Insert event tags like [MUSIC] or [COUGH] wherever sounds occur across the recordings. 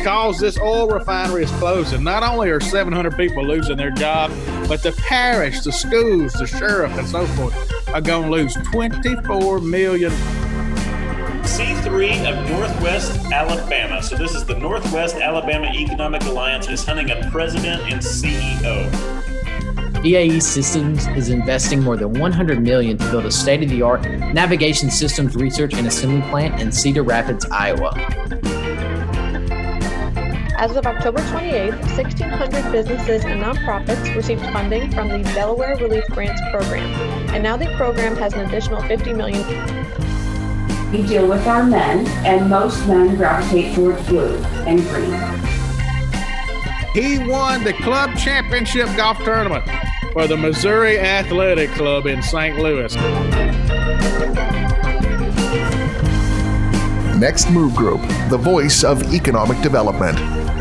because this oil refinery is closing. Not only are 700 people losing their job, but the parish, the schools, the sheriff, and so forth are going to lose 24 million C3 of Northwest Alabama. So this is the Northwest Alabama Economic Alliance is hunting a president and CEO. BAE Systems is investing more than 100 million to build a state-of-the-art navigation systems research and assembly plant in Cedar Rapids, Iowa. As of October 28, 1,600 businesses and nonprofits received funding from the Delaware Relief Grants Program, and now the program has an additional 50 million. We deal with our men, and most men gravitate towards blue and green. He won the club championship golf tournament for the Missouri Athletic Club in St. Louis. Next Move Group, the voice of economic development.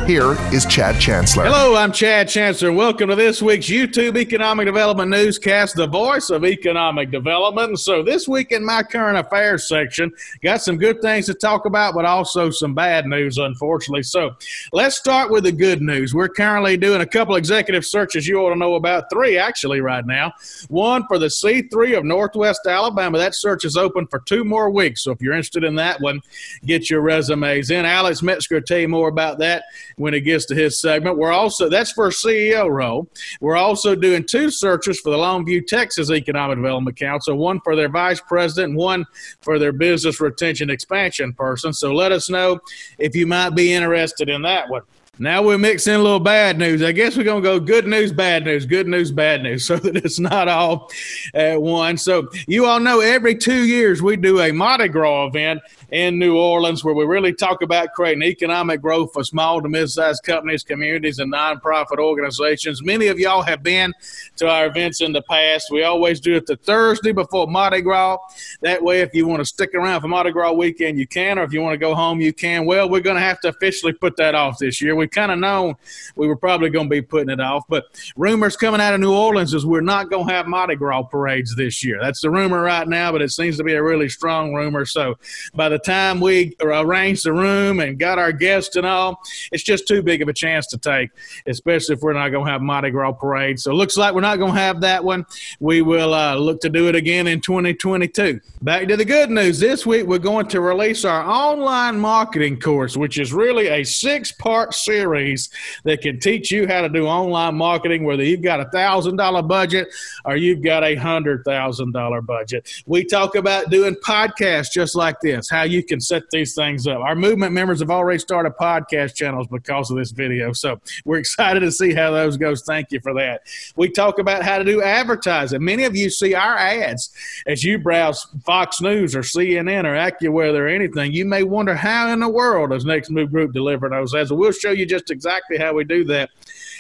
Here is Chad Chancellor. Hello, I'm Chad Chancellor. Welcome to this week's YouTube Economic Development Newscast, the voice of economic development. So, this week in my current affairs section, got some good things to talk about, but also some bad news, unfortunately. So, let's start with the good news. We're currently doing a couple executive searches you ought to know about, three actually, right now. One for the C3 of Northwest Alabama. That search is open for two more weeks. So, if you're interested in that one, get your resumes in. Alex Metzger will tell you more about that when it gets to his segment. We're also that's for CEO role. We're also doing two searches for the Longview, Texas Economic Development Council, one for their vice president one for their business retention expansion person. So let us know if you might be interested in that one. Now we're mixing a little bad news. I guess we're going to go good news, bad news, good news, bad news, [LAUGHS] so that it's not all at once. So you all know every two years we do a Mardi Gras event in New Orleans where we really talk about creating economic growth for small to mid-sized companies, communities, and nonprofit organizations. Many of y'all have been to our events in the past. We always do it the Thursday before Mardi Gras. That way, if you want to stick around for Mardi Gras weekend, you can, or if you want to go home, you can. Well, we're going to have to officially put that off this year. We kind of known we were probably going to be putting it off, but rumors coming out of New Orleans is we're not going to have Mardi Gras parades this year. That's the rumor right now, but it seems to be a really strong rumor. So by the time we arranged the room and got our guests and all, it's just too big of a chance to take, especially if we're not going to have Mardi Gras parade. So looks like we're not going to have that one. We will uh, look to do it again in 2022. Back to the good news. This week, we're going to release our online marketing course, which is really a six part series that can teach you how to do online marketing, whether you've got a thousand dollar budget or you've got a hundred thousand dollar budget. We talk about doing podcasts just like this, how you can set these things up. Our movement members have already started podcast channels because of this video. So we're [LAUGHS] excited to see how those goes. Thank you for that. We talk about how to do advertising. Many of you see our ads as you browse Fox News or CNN or AccuWeather or anything. You may wonder how in the world does Next Move Group deliver those ads. We'll show you just exactly how we do that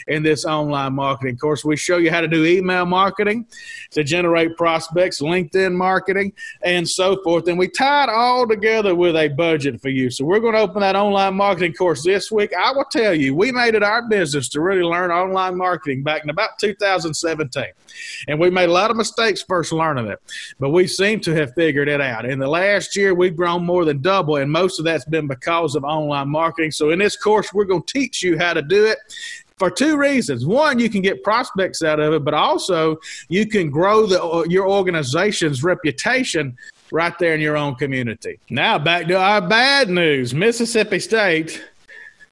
in this online marketing course. We show you how to do email marketing to generate prospects, LinkedIn marketing, and so forth. And we tie it all together with a budget for you. So we're going to open that online marketing course this week. I will tell you, we made it our business to really learn online marketing back in about 2017. And we made a lot of mistakes first learning it, but we seem to have figured it out. In the last year, we've grown more than double, and most of that's been because of online marketing. So in this course, we're going to teach you how to do it for two reasons. One, you can get prospects out of it, but also you can grow the, uh, your organization's reputation right there in your own community. Now, back to our bad news Mississippi State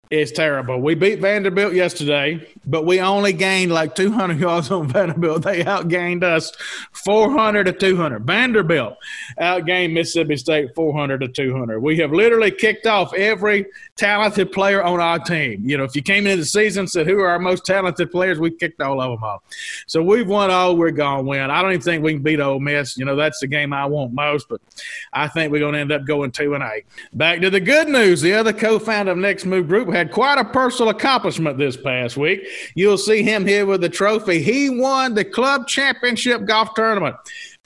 is terrible. We beat Vanderbilt yesterday, but we only gained like 200 [LAUGHS] yards on Vanderbilt. They outgained us 400 to 200. Vanderbilt outgained Mississippi State 400 to 200. We have literally kicked off every talented player on our team. You know, if you came into the season and said who are our most talented players, we kicked all of them off. So we've won all we're going to win. I don't even think we can beat Ole Miss. You know, that's the game I want most, but I think we're going to end up going two and eight. Back to the good news. The other co-founder of Next Move Group had quite a personal accomplishment this past week. You'll see him here with the trophy. He won the club championship golf tournament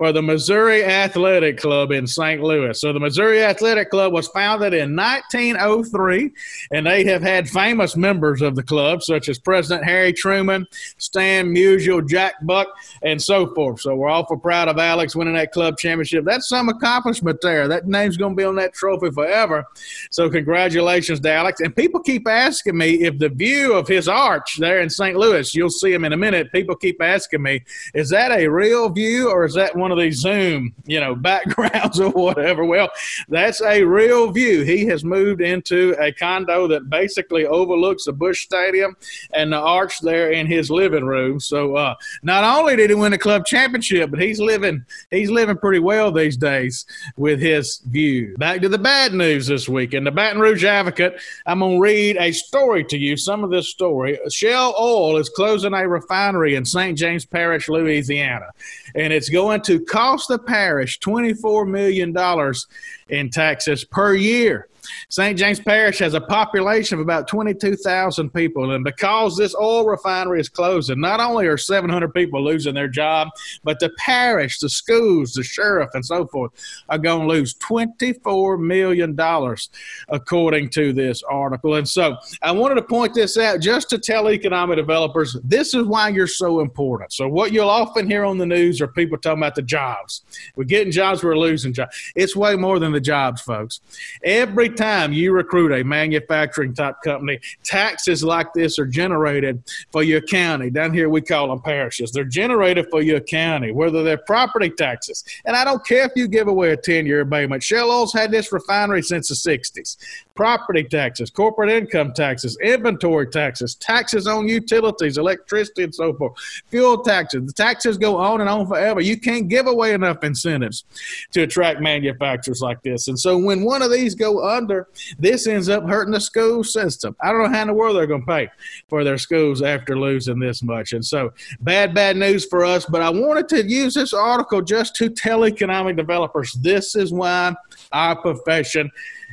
for the Missouri Athletic Club in St. Louis. So the Missouri Athletic Club was founded in 1903, and they have had famous members of the club, such as President Harry Truman, Stan Musial, Jack Buck, and so forth. So we're awful proud of Alex winning that club championship. That's some accomplishment there. That name's going to be on that trophy forever. So congratulations to Alex. And people keep asking me if the view of his arch there in St. Louis, you'll see him in a minute. People keep asking me, is that a real view or is that one of these Zoom, you know, [LAUGHS] backgrounds or whatever? Well, that's a real view. He has moved into a condo that basically overlooks the Busch Stadium and the arch there in his living room. So uh, not only did he win the club championship, but he's living he's living pretty well these days with his view. Back to the bad news this week. In the Baton Rouge Advocate, I'm to read a story to you, some of this story. Shell Oil is closing a refinery in St. James Parish, Louisiana, and it's going to cost the parish $24 million in taxes per year. St. James Parish has a population of about 22,000 people, and because this oil refinery is closing, not only are 700 people losing their job, but the parish, the schools, the sheriff, and so forth are going to lose $24 million, according to this article. And so I wanted to point this out just to tell economic developers this is why you're so important. So, what you'll often hear on the news are people talking about the jobs. We're getting jobs, we're losing jobs. It's way more than the jobs, folks. Every time you recruit a manufacturing type company, taxes like this are generated for your county. Down here, we call them parishes. They're generated for your county, whether they're property taxes. And I don't care if you give away a 10 year abatement. Shell Oil's had this refinery since the 60s property taxes, corporate income taxes, inventory taxes, taxes on utilities, electricity, and so forth, fuel taxes. The taxes go on and on forever. You can't give away enough incentives to attract manufacturers like this. And so when one of these go under, this ends up hurting the school system. I don't know how in the world they're going to pay for their schools after losing this much. And so bad, bad news for us. But I wanted to use this article just to tell economic developers this is why our profession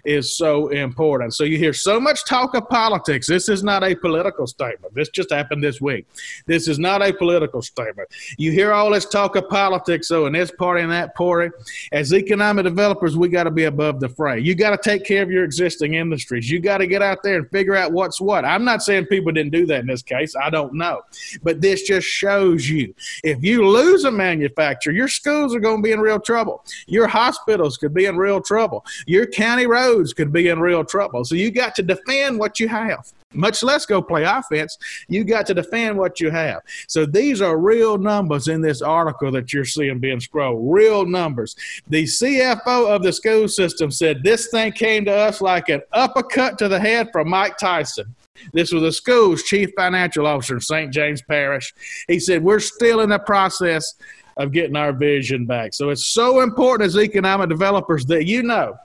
is so important. So you hear so much talk of politics. This is not a political statement. This just happened this week. This is not a political statement. You hear all this talk of politics, so in this party and that party. As economic developers, we got to be above the fray. You got to take care of your existing industries. You got to get out there and figure out what's what. I'm not saying people didn't do that in this case. I don't know. But this just shows you if you lose a manufacturer, your schools are going to be in real trouble. Your hospitals could be in real trouble. Your county roads roads could be in real trouble. So you got to defend what you have. Much less go play offense. You got to defend what you have. So these are real numbers in this article that you're seeing being scrolled. Real numbers. The CFO of the school system said this thing came to us like an uppercut to the head from Mike Tyson. This was the school's chief financial officer in St. James Parish. He said, We're still in the process of getting our vision back. So it's so important as economic developers that you know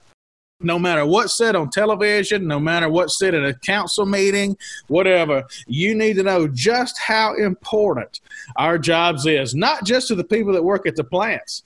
no matter what's said on television, no matter what's said at a council meeting, whatever, you need to know just how important our jobs is, not just to the people that work at the plants,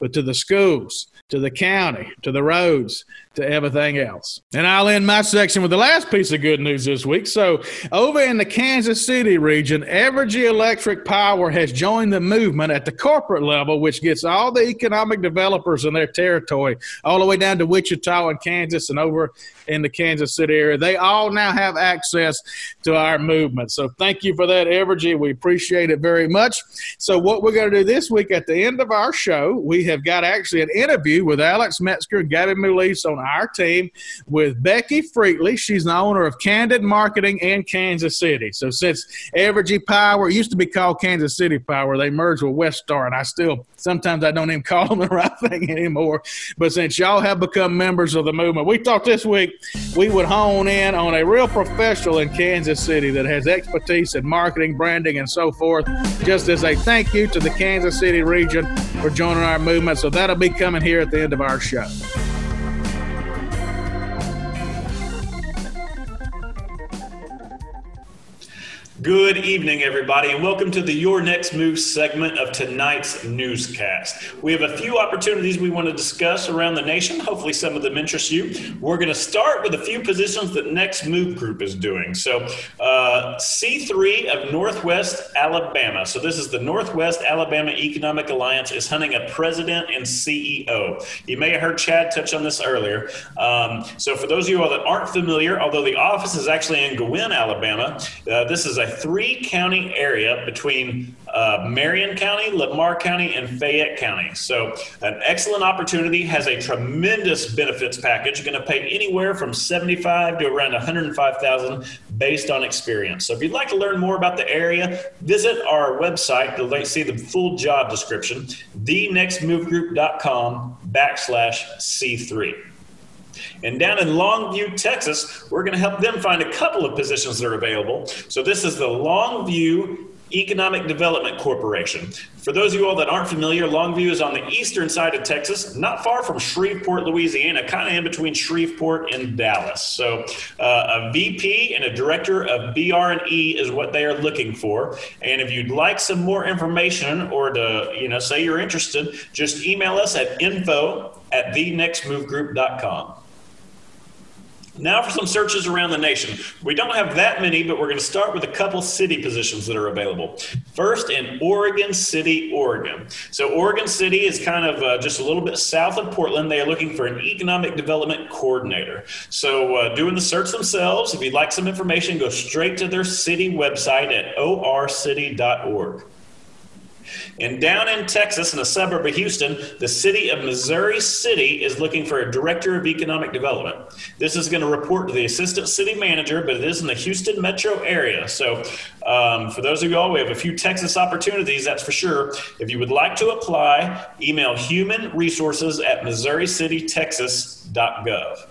but to the schools, to the county, to the roads, to everything else. And I'll end my section with the last piece of good news this week. So, over in the Kansas City region, Evergy Electric Power has joined the movement at the corporate level, which gets all the economic developers in their territory, all the way down to Wichita and Kansas and over in the Kansas City area. They all now have access to our movement. So, thank you for that, Evergy. We appreciate it very much. So, what we're going to do this week at the end of our show, we have got actually an interview with Alex Metzger and Gabby Mulise on our team with Becky Freetley. She's the owner of Candid Marketing in Kansas City. So since Evergy Power used to be called Kansas City Power, they merged with Westar, and I still sometimes I don't even call them the right thing anymore. But since y'all have become members of the movement, we thought this week we would hone in on a real professional in Kansas City that has expertise in marketing, branding, and so forth. Just as a thank you to the Kansas City region for joining our movement. So that'll be coming here at the end of our show. Good evening, everybody, and welcome to the Your Next Move segment of tonight's newscast. We have a few opportunities we want to discuss around the nation. Hopefully, some of them interest you. We're going to start with a few positions that Next Move Group is doing. So, uh, C3 of Northwest Alabama. So, this is the Northwest Alabama Economic Alliance is hunting a president and CEO. You may have heard Chad touch on this earlier. Um, so, for those of you all that aren't familiar, although the office is actually in Guin, Alabama, uh, this is a three county area between uh, Marion County, Lamar County, and Fayette County. So, an excellent opportunity has a tremendous benefits package, You're going to pay anywhere from 75 to around 105,000 based on experience. So, if you'd like to learn more about the area, visit our website to see the full job description, thenextmovegroup.com backslash C3. And down in Longview, Texas, we're going to help them find a couple of positions that are available. So this is the Longview Economic Development Corporation. For those of you all that aren't familiar, Longview is on the eastern side of Texas, not far from Shreveport, Louisiana, kind of in between Shreveport and Dallas. So, uh, a VP and a director of BR&E is what they are looking for. And if you'd like some more information or to, you know, say you're interested, just email us at info at thenextmovegroup.com. Now for some searches around the nation. We don't have that many, but we're going to start with a couple city positions that are available. First, in Oregon City, Oregon. So, Oregon City is kind of uh, just a little bit south of Portland. They are looking for an economic development coordinator. So, uh, doing the search themselves, if you'd like some information, go straight to their city website at orcity.org. And down in Texas, in a suburb of Houston, the city of Missouri City is looking for a director of economic development. This is going to report to the assistant city manager, but it is in the Houston metro area. So, um, for those of you all, we have a few Texas opportunities, that's for sure. If you would like to apply, email human resources at missouricitytexas.gov.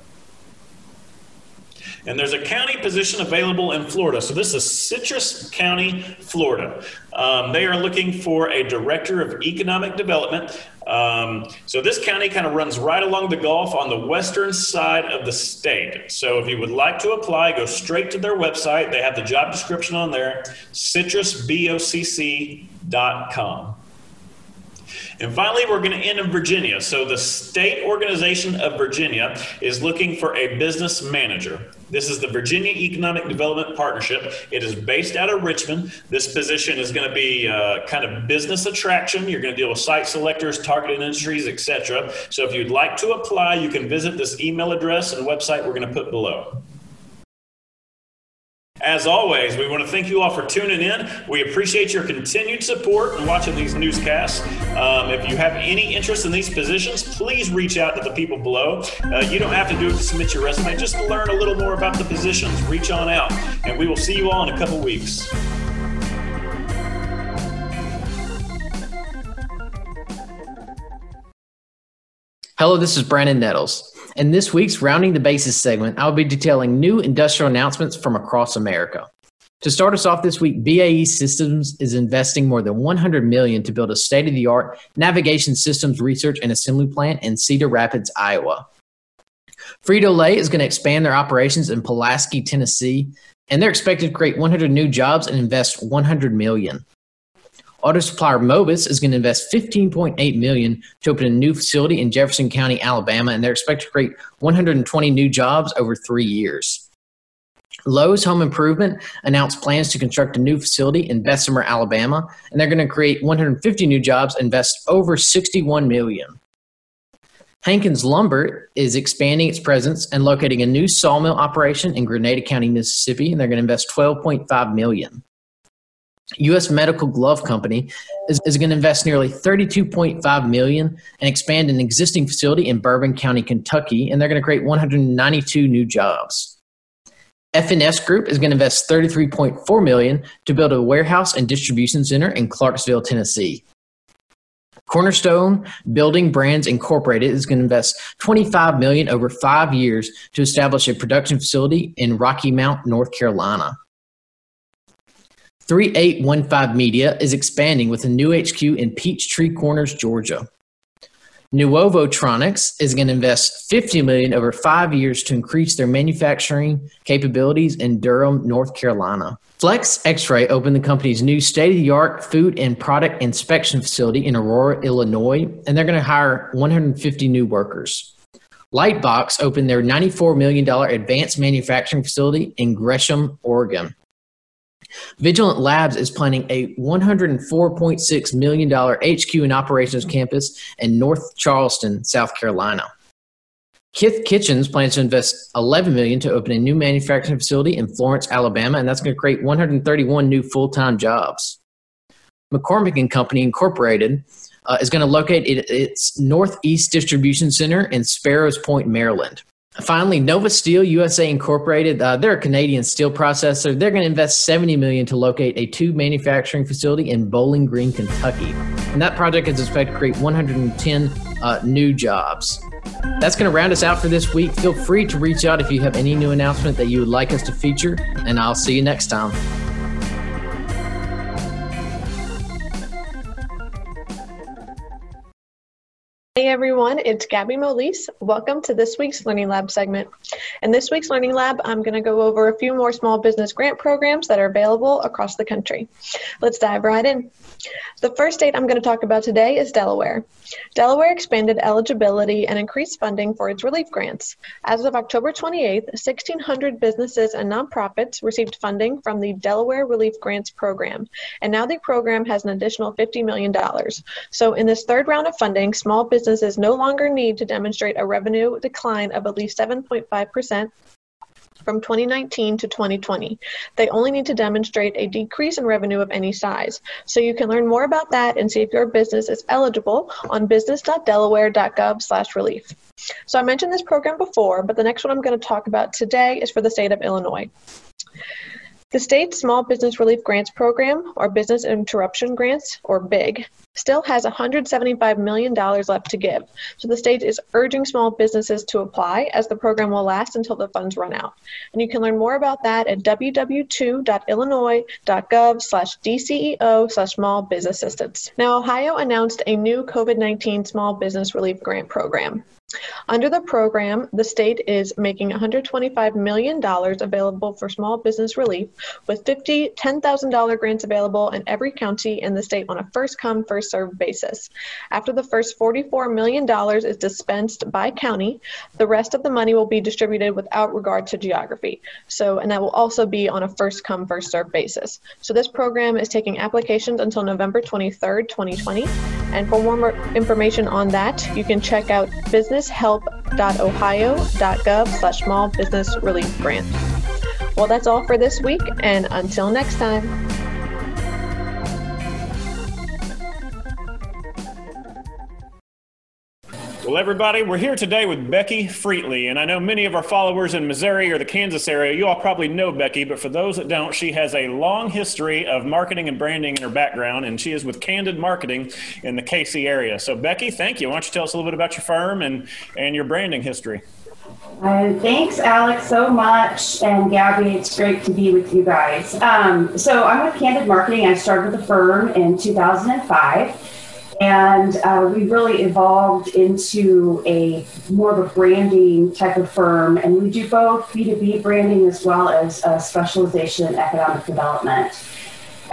And there's a county position available in Florida. So this is Citrus County, Florida. Um, they are looking for a director of economic development. Um, so this county kind of runs right along the Gulf on the western side of the state. So if you would like to apply, go straight to their website. They have the job description on there, citrusbocc.com. And finally, we're going to end in Virginia. So, the state organization of Virginia is looking for a business manager. This is the Virginia Economic Development Partnership. It is based out of Richmond. This position is going to be uh, kind of business attraction. You're going to deal with site selectors, targeted industries, etc. So, if you'd like to apply, you can visit this email address and website we're going to put below. As always, we want to thank you all for tuning in. We appreciate your continued support and watching these newscasts. Um, if you have any interest in these positions, please reach out to the people below. Uh, you don't have to do it to submit your resume, just learn a little more about the positions. Reach on out, and we will see you all in a couple weeks. Hello, this is Brandon Nettles. In this week's Rounding the Bases segment, I'll be detailing new industrial announcements from across America. To start us off this week, BAE Systems is investing more than 100 million to build a state-of-the-art navigation systems research and assembly plant in Cedar Rapids, Iowa. Frito-Lay is going to expand their operations in Pulaski, Tennessee, and they're expected to create 100 new jobs and invest 100 million. Auto supplier Mobis is going to invest 15.8 million to open a new facility in Jefferson County, Alabama, and they're expected to create 120 new jobs over three years. Lowe's Home Improvement announced plans to construct a new facility in Bessemer, Alabama, and they're going to create 150 new jobs, invest over 61 million. Hankins Lumber is expanding its presence and locating a new sawmill operation in Grenada County, Mississippi, and they're going to invest 12.5 million. U.S. Medical Glove Company is, is going to invest nearly 32.5 million and expand an existing facility in Bourbon County, Kentucky, and they're going to create 192 new jobs. F&S Group is going to invest 33.4 million to build a warehouse and distribution center in Clarksville, Tennessee. Cornerstone Building Brands Incorporated is going to invest 25 million over 5 years to establish a production facility in Rocky Mount, North Carolina. 3815 Media is expanding with a new HQ in Peachtree Corners, Georgia. Nuvotronics is going to invest 50 million over five years to increase their manufacturing capabilities in Durham, North Carolina. Flex X-Ray opened the company's new state-of-the-art food and product inspection facility in Aurora, Illinois, and they're going to hire 150 new workers. Lightbox opened their $94 million advanced manufacturing facility in Gresham, Oregon. Vigilant Labs is planning a $104.6 million HQ and operations campus in North Charleston, South Carolina. Kith Kitchens plans to invest 11 million to open a new manufacturing facility in Florence, Alabama, and that's going to create 131 new full-time jobs. McCormick and Company Incorporated uh, is going to locate its Northeast Distribution Center in Sparrows Point, Maryland. Finally, Nova Steel USA Incorporated, uh, they're a Canadian steel processor. They're going to invest 70 million to locate a tube manufacturing facility in Bowling Green, Kentucky. And that project is expected to create 110 uh, new jobs. That's going to round us out for this week. Feel free to reach out if you have any new announcement that you would like us to feature, and I'll see you next time. Hey everyone, it's Gabby Molise. Welcome to this week's Learning Lab segment. In this week's Learning Lab, I'm going to go over a few more small business grant programs that are available across the country. Let's dive right in. The first state I'm going to talk about today is Delaware. Delaware expanded eligibility and increased funding for its relief grants. As of October 28th, 1,600 businesses and nonprofits received funding from the Delaware Relief Grants Program, and now the program has an additional $50 million. So, in this third round of funding, small businesses no longer need to demonstrate a revenue decline of at least 7.5% from 2019 to 2020. They only need to demonstrate a decrease in revenue of any size. So you can learn more about that and see if your business is eligible on business.delaware.gov/relief. So I mentioned this program before, but the next one I'm going to talk about today is for the state of Illinois. The state's Small Business Relief Grants Program, or Business Interruption Grants, or BIG, still has $175 million left to give. So the state is urging small businesses to apply as the program will last until the funds run out. And you can learn more about that at www.illinois.gov slash DCEO slash small business assistance. Now, Ohio announced a new COVID-19 small business relief grant program. Under the program, the state is making $125 million available for small business relief, with $50, $10,000 grants available in every county in the state on a first come, first served basis. After the first $44 million is dispensed by county, the rest of the money will be distributed without regard to geography. So, and that will also be on a first come, first served basis. So, this program is taking applications until November 23rd, 2020. And for more information on that, you can check out business businesshelp.ohio.gov slash small business relief grant. Well, that's all for this week, and until next time. Well, everybody, we're here today with Becky Freetley, and I know many of our followers in Missouri or the Kansas area, you all probably know Becky, but for those that don't, she has a long history of marketing and branding in her background, and she is with Candid Marketing in the KC area. So, Becky, thank you. Why don't you tell us a little bit about your firm and, and your branding history? Uh, thanks, Alex, so much. And Gabby, it's great to be with you guys. Um, so, I'm with Candid Marketing. I started the firm in 2005. And uh, we really evolved into a more of a branding type of firm. And we do both B2B branding as well as uh, specialization in economic development.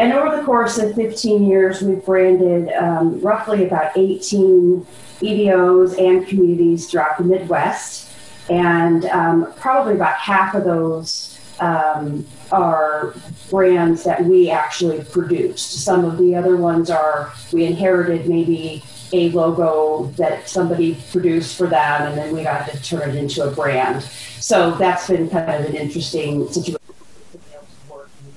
And over the course of 15 years, we've branded um, roughly about 18 EDOs and communities throughout the Midwest. And um, probably about half of those um, are brands that we actually produced. Some of the other ones are we inherited maybe a logo that somebody produced for them, and then we got to turn it into a brand. So that's been kind of an interesting situation.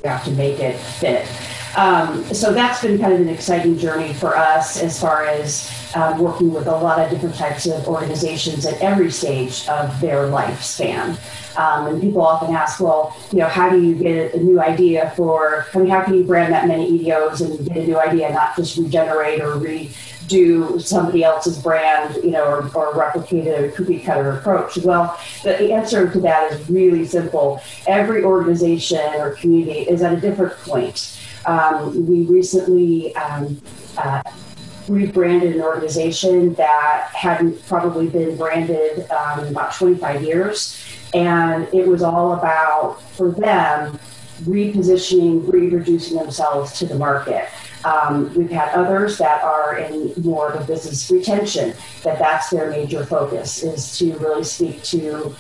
We have to make it fit. Um, so that's been kind of an exciting journey for us as far as um, working with a lot of different types of organizations at every stage of their lifespan. Um, and people often ask, well, you know, how do you get a new idea for, I mean, how can you brand that many EDOs and get a new idea, not just regenerate or redo somebody else's brand, you know, or, or replicate a cookie cutter approach? Well, the answer to that is really simple. Every organization or community is at a different point. Um, we recently um, uh, rebranded an organization that hadn't probably been branded um, in about 25 years. And it was all about, for them, repositioning, reintroducing themselves to the market. Um, we've had others that are in more of a business retention, that that's their major focus, is to really speak to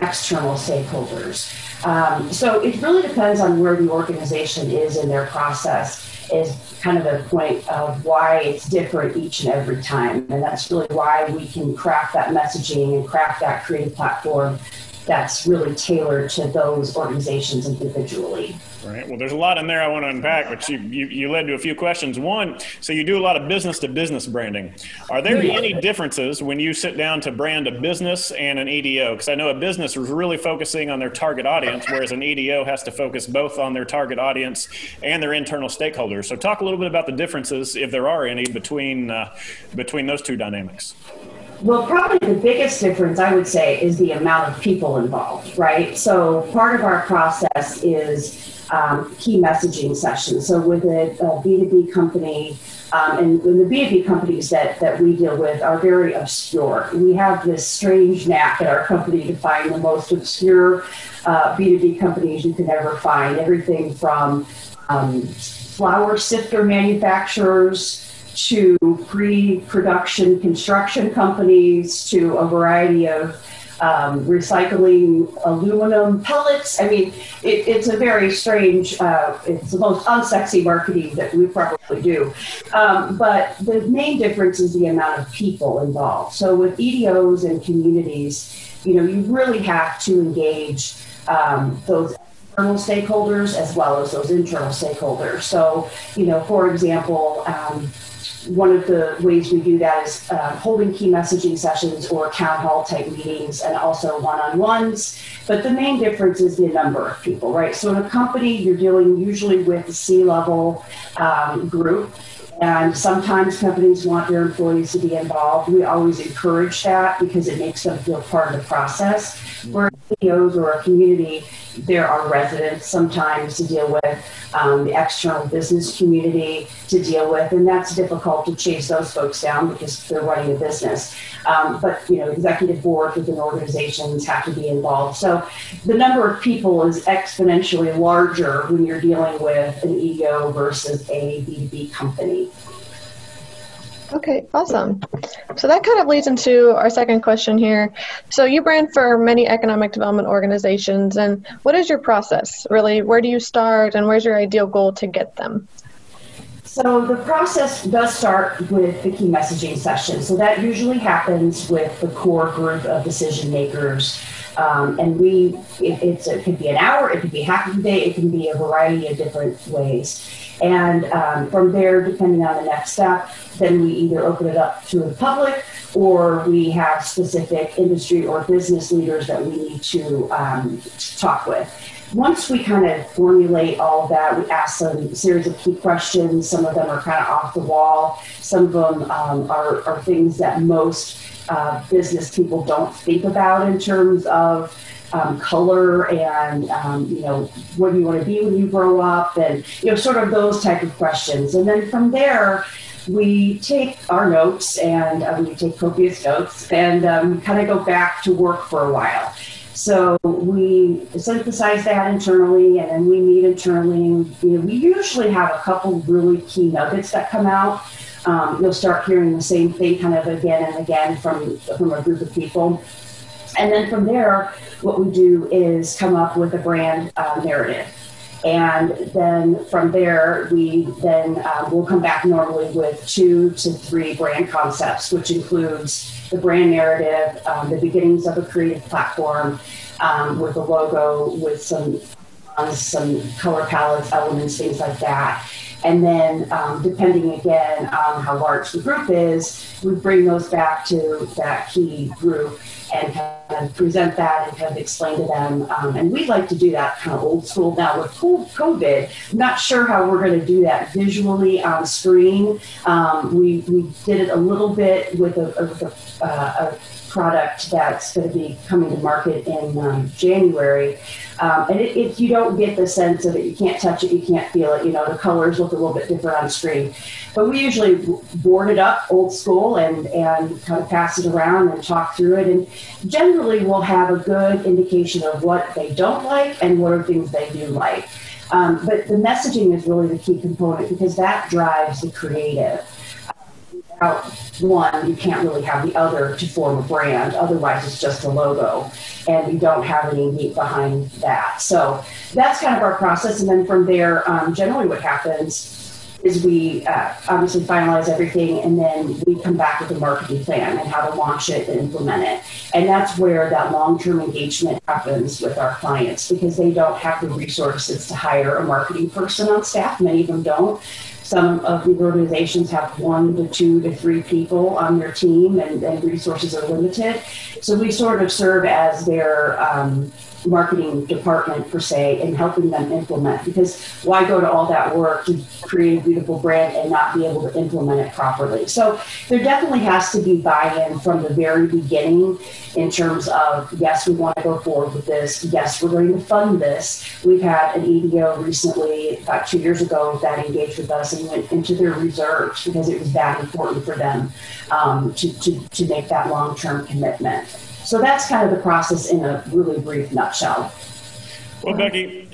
external stakeholders. Um, so it really depends on where the organization is in their process is kind of the point of why it's different each and every time. And that's really why we can craft that messaging and craft that creative platform that's really tailored to those organizations individually. Right. Well, there's a lot in there I want to unpack, but you, you, you led to a few questions. One, so you do a lot of business to business branding. Are there any differences when you sit down to brand a business and an EDO? Because I know a business is really focusing on their target audience, whereas an EDO has to focus both on their target audience and their internal stakeholders. So, talk a little bit about the differences, if there are any, between uh, between those two dynamics. Well, probably the biggest difference I would say is the amount of people involved, right? So part of our process is um, key messaging sessions. So with a a B2B company, um, and, and the B2B companies that, that we deal with are very obscure. We have this strange knack at our company to find the most obscure uh, B2B companies you can ever find. Everything from um, flour sifter manufacturers to pre-production construction companies to a variety of um, recycling aluminum pellets. I mean, it, it's a very strange, uh, it's the most unsexy marketing that we probably do. Um, but the main difference is the amount of people involved. So with EDOs and communities, you know, you really have to engage um, those external stakeholders as well as those internal stakeholders. So, you know, for example, um, one of the ways we do that is uh, holding key messaging sessions or town hall type meetings and also one-on-ones but the main difference is the number of people right so in a company you're dealing usually with a c-level um, group and sometimes companies want their employees to be involved. We always encourage that because it makes them feel part of the process. Where EDOs or a community, there are residents sometimes to deal with, um, the external business community to deal with, and that's difficult to chase those folks down because they're running a business. Um, but you know, executive board within organizations have to be involved. So the number of people is exponentially larger when you're dealing with an EDO versus a B2B company. Okay, awesome. So that kind of leads into our second question here. So you brand for many economic development organizations, and what is your process? Really, where do you start, and where's your ideal goal to get them? So the process does start with the key messaging session. So that usually happens with the core group of decision makers. Um, and we, it, it could be an hour, it could be half of the day, it can be a variety of different ways. And um, from there, depending on the next step, then we either open it up to the public or we have specific industry or business leaders that we need to um, talk with. Once we kind of formulate all of that, we ask a series of key questions. Some of them are kind of off the wall. Some of them um, are, are things that most uh, business people don't think about in terms of um, color and um, you know what do you want to be when you grow up and you know sort of those type of questions. And then from there we take our notes and um, we take copious notes and um, kind of go back to work for a while. So we synthesize that internally and then we meet internally and you know, we usually have a couple really key nuggets that come out. Um, you'll start hearing the same thing kind of again and again from from a group of people and then from there, what we do is come up with a brand uh, narrative. And then from there, we then um, will come back normally with two to three brand concepts, which includes the brand narrative, um, the beginnings of a creative platform um, with a logo, with some some color palettes, elements, things like that. And then, um, depending again on how large the group is, we bring those back to that key group and kind of present that and kind of explain to them. Um, and we'd like to do that kind of old school now with COVID. I'm not sure how we're going to do that visually on screen. Um, we, we did it a little bit with a, a, uh, a product that's going to be coming to market in um, January. Um, and if you don't get the sense of it, you can't touch it, you can't feel it, you know, the colors look look a little bit different on screen. But we usually board it up old school and, and kind of pass it around and talk through it. And generally, we'll have a good indication of what they don't like and what are things they do like. Um, but the messaging is really the key component because that drives the creative without one, you can't really have the other to form a brand. Otherwise, it's just a logo, and you don't have any meat behind that. So that's kind of our process. And then from there, um, generally, what happens is we uh, obviously finalize everything and then we come back with a marketing plan and how to launch it and implement it. And that's where that long term engagement happens with our clients because they don't have the resources to hire a marketing person on staff. Many of them don't. Some of the organizations have one to two to three people on their team, and, and resources are limited. So we sort of serve as their um, marketing department per se and helping them implement because why go to all that work to create a beautiful brand and not be able to implement it properly? So there definitely has to be buy-in from the very beginning in terms of yes we want to go forward with this. Yes we're going to fund this. We've had an edo recently about two years ago that engaged with us and went into their reserves because it was that important for them um, to, to, to make that long-term commitment so that's kind of the process in a really brief nutshell. Well, Becky,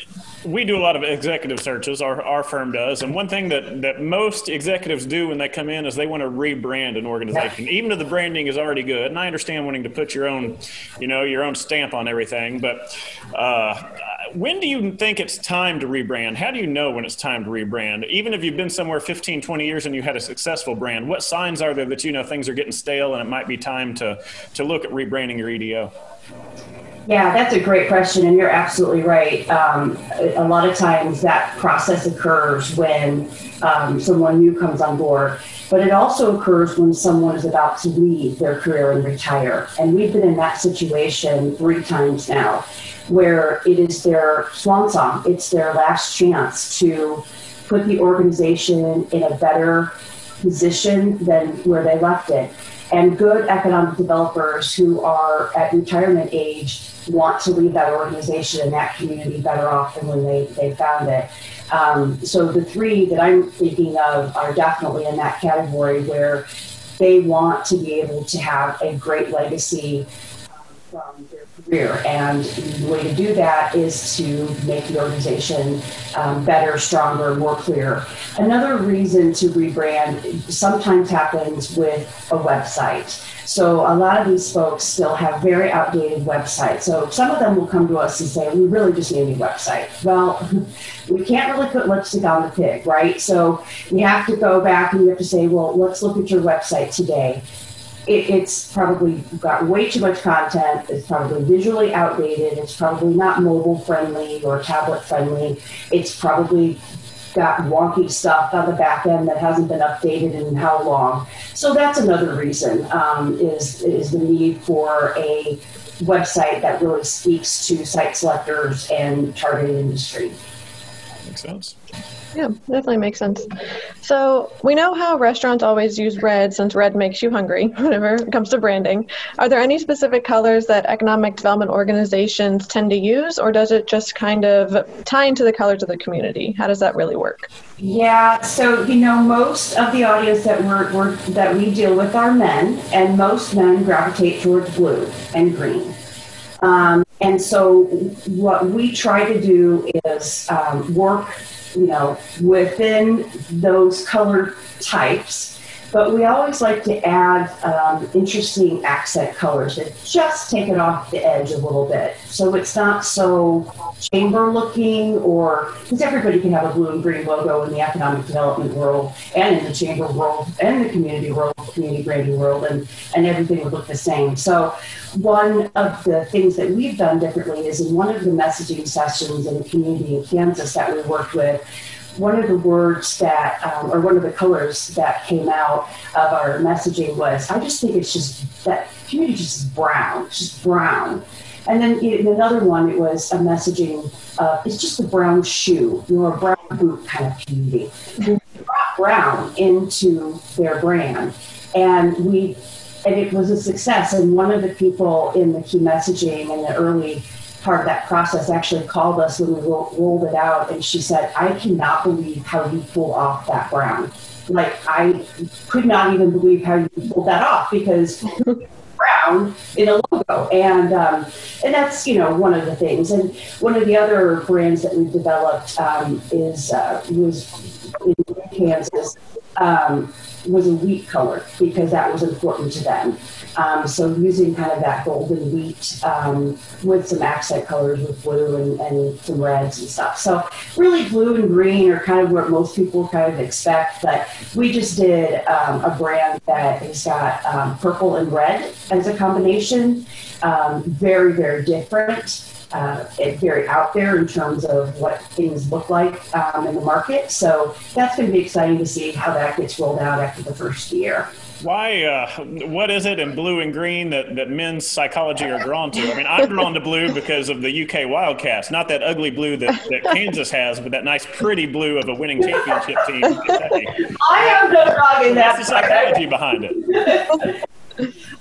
we do a lot of executive searches, our, our firm does. And one thing that, that most executives do when they come in is they want to rebrand an organization, yeah. even if the branding is already good. And I understand wanting to put your own, you know, your own stamp on everything. But uh, when do you think it's time to rebrand? How do you know when it's time to rebrand? Even if you've been somewhere 15, 20 years and you had a successful brand, what signs are there that you know things are getting stale and it might be time to, to look at rebranding your EDO? Yeah, that's a great question, and you're absolutely right. Um, a lot of times that process occurs when um, someone new comes on board, but it also occurs when someone is about to leave their career and retire. And we've been in that situation three times now, where it is their swan song, it's their last chance to put the organization in a better position than where they left it. And good economic developers who are at retirement age want to leave that organization and that community better off than when they, they found it. Um, so the three that I'm thinking of are definitely in that category where they want to be able to have a great legacy from their career. And the way to do that is to make the organization um, better, stronger, more clear. Another reason to rebrand sometimes happens with a website. So a lot of these folks still have very outdated websites. So some of them will come to us and say, we really just need a new website. Well, [LAUGHS] we can't really put lipstick on the pig, right? So we have to go back and we have to say, well, let's look at your website today. It, it's probably got way too much content. It's probably visually outdated. It's probably not mobile friendly or tablet friendly. It's probably got wonky stuff on the back end that hasn't been updated in how long. So that's another reason um, is is the need for a website that really speaks to site selectors and targeted industry. Makes sense. Yeah, definitely makes sense. So we know how restaurants always use red since red makes you hungry [LAUGHS] whenever it comes to branding. Are there any specific colors that economic development organizations tend to use, or does it just kind of tie into the colors of the community? How does that really work? Yeah, so you know, most of the audience that we're, we're that we deal with are men, and most men gravitate towards blue and green. Um, and so, what we try to do is um, work you know, within those color types. But we always like to add um, interesting accent colors that just take it off the edge a little bit. So it's not so chamber looking or because everybody can have a blue and green logo in the economic development world and in the chamber world and the community world, community branding world, and, and everything would look the same. So one of the things that we've done differently is in one of the messaging sessions in the community in Kansas that we worked with, one of the words that, um, or one of the colors that came out of our messaging was, I just think it's just that community just brown, just brown. And then in another one, it was a messaging, uh, it's just a brown shoe, you know, a brown boot kind of community. We brought brown into their brand. And we, and it was a success. And one of the people in the key messaging in the early part of that process, actually called us when we ro- rolled it out, and she said, "I cannot believe how you pull off that brown. Like I could not even believe how you pulled that off because." [LAUGHS] brown in a logo, and um, and that's you know one of the things. And one of the other brands that we've developed um, is uh, was in Kansas um, was a wheat color because that was important to them. Um, so using kind of that golden wheat um, with some accent colors with blue and, and, some reds and stuff. So really blue and green are kind of what most people kind of expect, but we just did um, a brand that has got um, purple and red as a combination. Um, very, very different. Uh, very out there in terms of what things look like um, in the market. So that's going to be exciting to see how that gets rolled out after the first year. Why? Uh, what is it in blue and green that, that men's psychology are drawn to? I mean, I'm drawn to blue because of the UK Wildcats, not that ugly blue that, that Kansas has, but that nice, pretty blue of a winning championship team. I have no dog in that. What's the psychology behind it?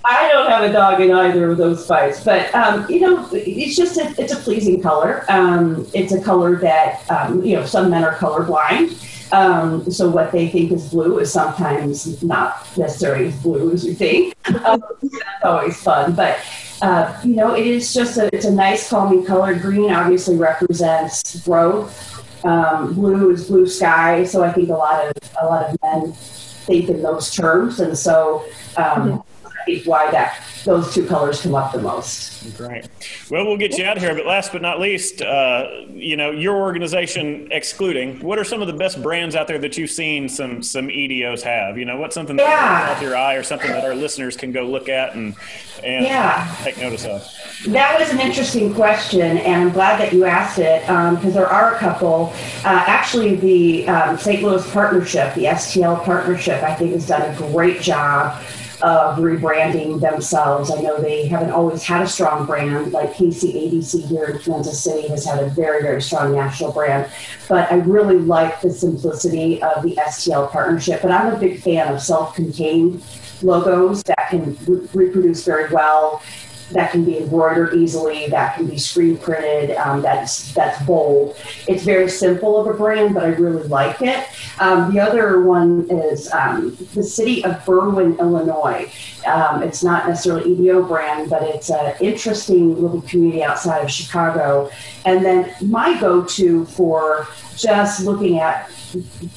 I don't have a dog in either of those fights, but um, you know, it's just a, it's a pleasing color. Um, it's a color that um, you know some men are colorblind. Um, so what they think is blue is sometimes not necessarily as blue as you think. [LAUGHS] Um, that's always fun, but uh, you know, it is just a it's a nice calming color. Green obviously represents growth. Um, blue is blue sky, so I think a lot of a lot of men think in those terms, and so um, mm-hmm why that those two colors come up the most. Great. Well, we'll get you out of here, but last but not least, uh, you know, your organization excluding, what are some of the best brands out there that you've seen some some EDOs have? You know, what's something that yeah. that your eye or something that our listeners can go look at and and yeah. take notice of? That was an interesting question, and I'm glad that you asked it because um, there are a couple. Uh, actually, the um, St. Louis partnership, the STL partnership, I think has done a great job of rebranding themselves. I know they haven't always had a strong brand, like KCADC here in Kansas City has had a very, very strong national brand. But I really like the simplicity of the STL partnership. But I'm a big fan of self contained logos that can re- reproduce very well that can be embroidered easily, that can be screen printed, um, that's that's bold. It's very simple of a brand, but I really like it. Um, the other one is um, the city of Berwyn, Illinois. Um, it's not necessarily EDO brand, but it's an interesting little community outside of Chicago. And then my go-to for just looking at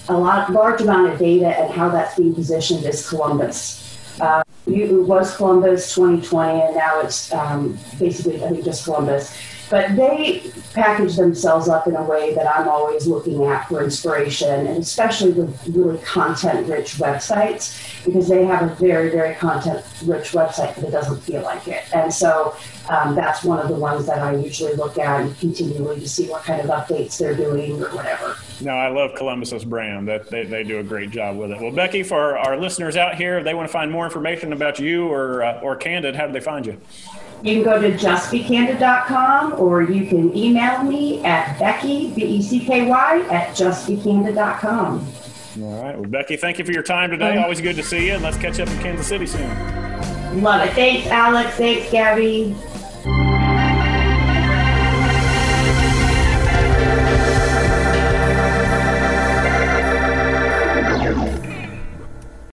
a lot large amount of data and how that's being positioned is Columbus. Uh, it was Columbus 2020, and now it's um, basically, I think, just Columbus. But they package themselves up in a way that I'm always looking at for inspiration, and especially with really content rich websites, because they have a very, very content rich website, but it doesn't feel like it. And so um, that's one of the ones that I usually look at and continually to see what kind of updates they're doing or whatever. No, I love Columbus's brand. That they, they do a great job with it. Well, Becky, for our listeners out here, if they want to find more information about you or uh, or Candid, how do they find you? You can go to justbecandid.com or you can email me at Becky, B E C K Y, at justbecandid.com. All right. Well, Becky, thank you for your time today. Always good to see you. And let's catch up in Kansas City soon. Love it. Thanks, Alex. Thanks, Gabby.